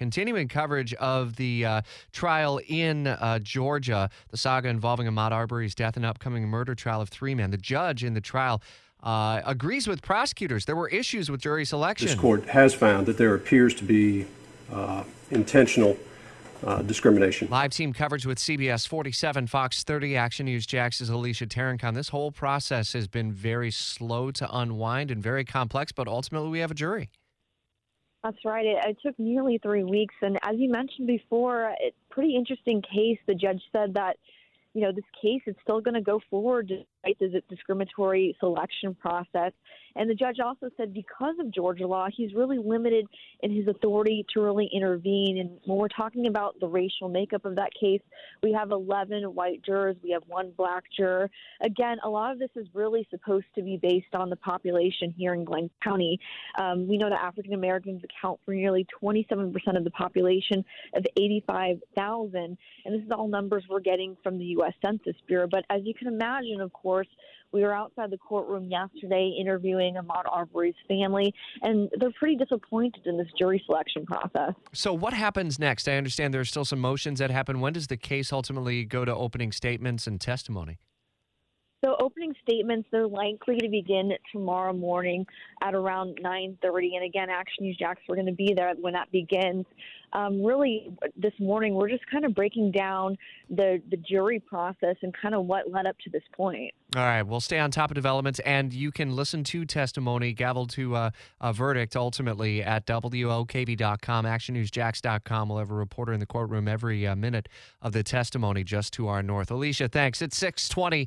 continuing coverage of the uh, trial in uh, Georgia, the saga involving Ahmaud Arbery's death and upcoming murder trial of three men. The judge in the trial uh, agrees with prosecutors. There were issues with jury selection. This court has found that there appears to be uh, intentional uh, discrimination. Live team coverage with CBS 47, Fox 30, Action News Jax's Alicia Tarancon. This whole process has been very slow to unwind and very complex, but ultimately we have a jury. That's right. It, it took nearly three weeks. And as you mentioned before, it's pretty interesting case. The judge said that, you know, this case is still going to go forward despite the discriminatory selection process. And the judge also said because of Georgia law, he's really limited in his authority to really intervene. And when we're talking about the racial makeup of that case, we have 11 white jurors, we have one black juror. Again, a lot of this is really supposed to be based on the population here in Glynn County. Um, we know that African Americans account for nearly 27% of the population of 85,000. And this is all numbers we're getting from the U.S. Census Bureau. But as you can imagine, of course, we were outside the courtroom yesterday interviewing Ahmaud Arbery's family, and they're pretty disappointed in this jury selection process. So, what happens next? I understand there are still some motions that happen. When does the case ultimately go to opening statements and testimony? Opening statements they're likely to begin tomorrow morning at around 9:30. And again, Action News Jax, we're going to be there when that begins. Um, really, this morning we're just kind of breaking down the the jury process and kind of what led up to this point. All right, we'll stay on top of developments, and you can listen to testimony, gavel to uh, a verdict ultimately at WOKV.com, ActionNewsJax.com. We'll have a reporter in the courtroom every uh, minute of the testimony just to our north. Alicia, thanks. It's 620.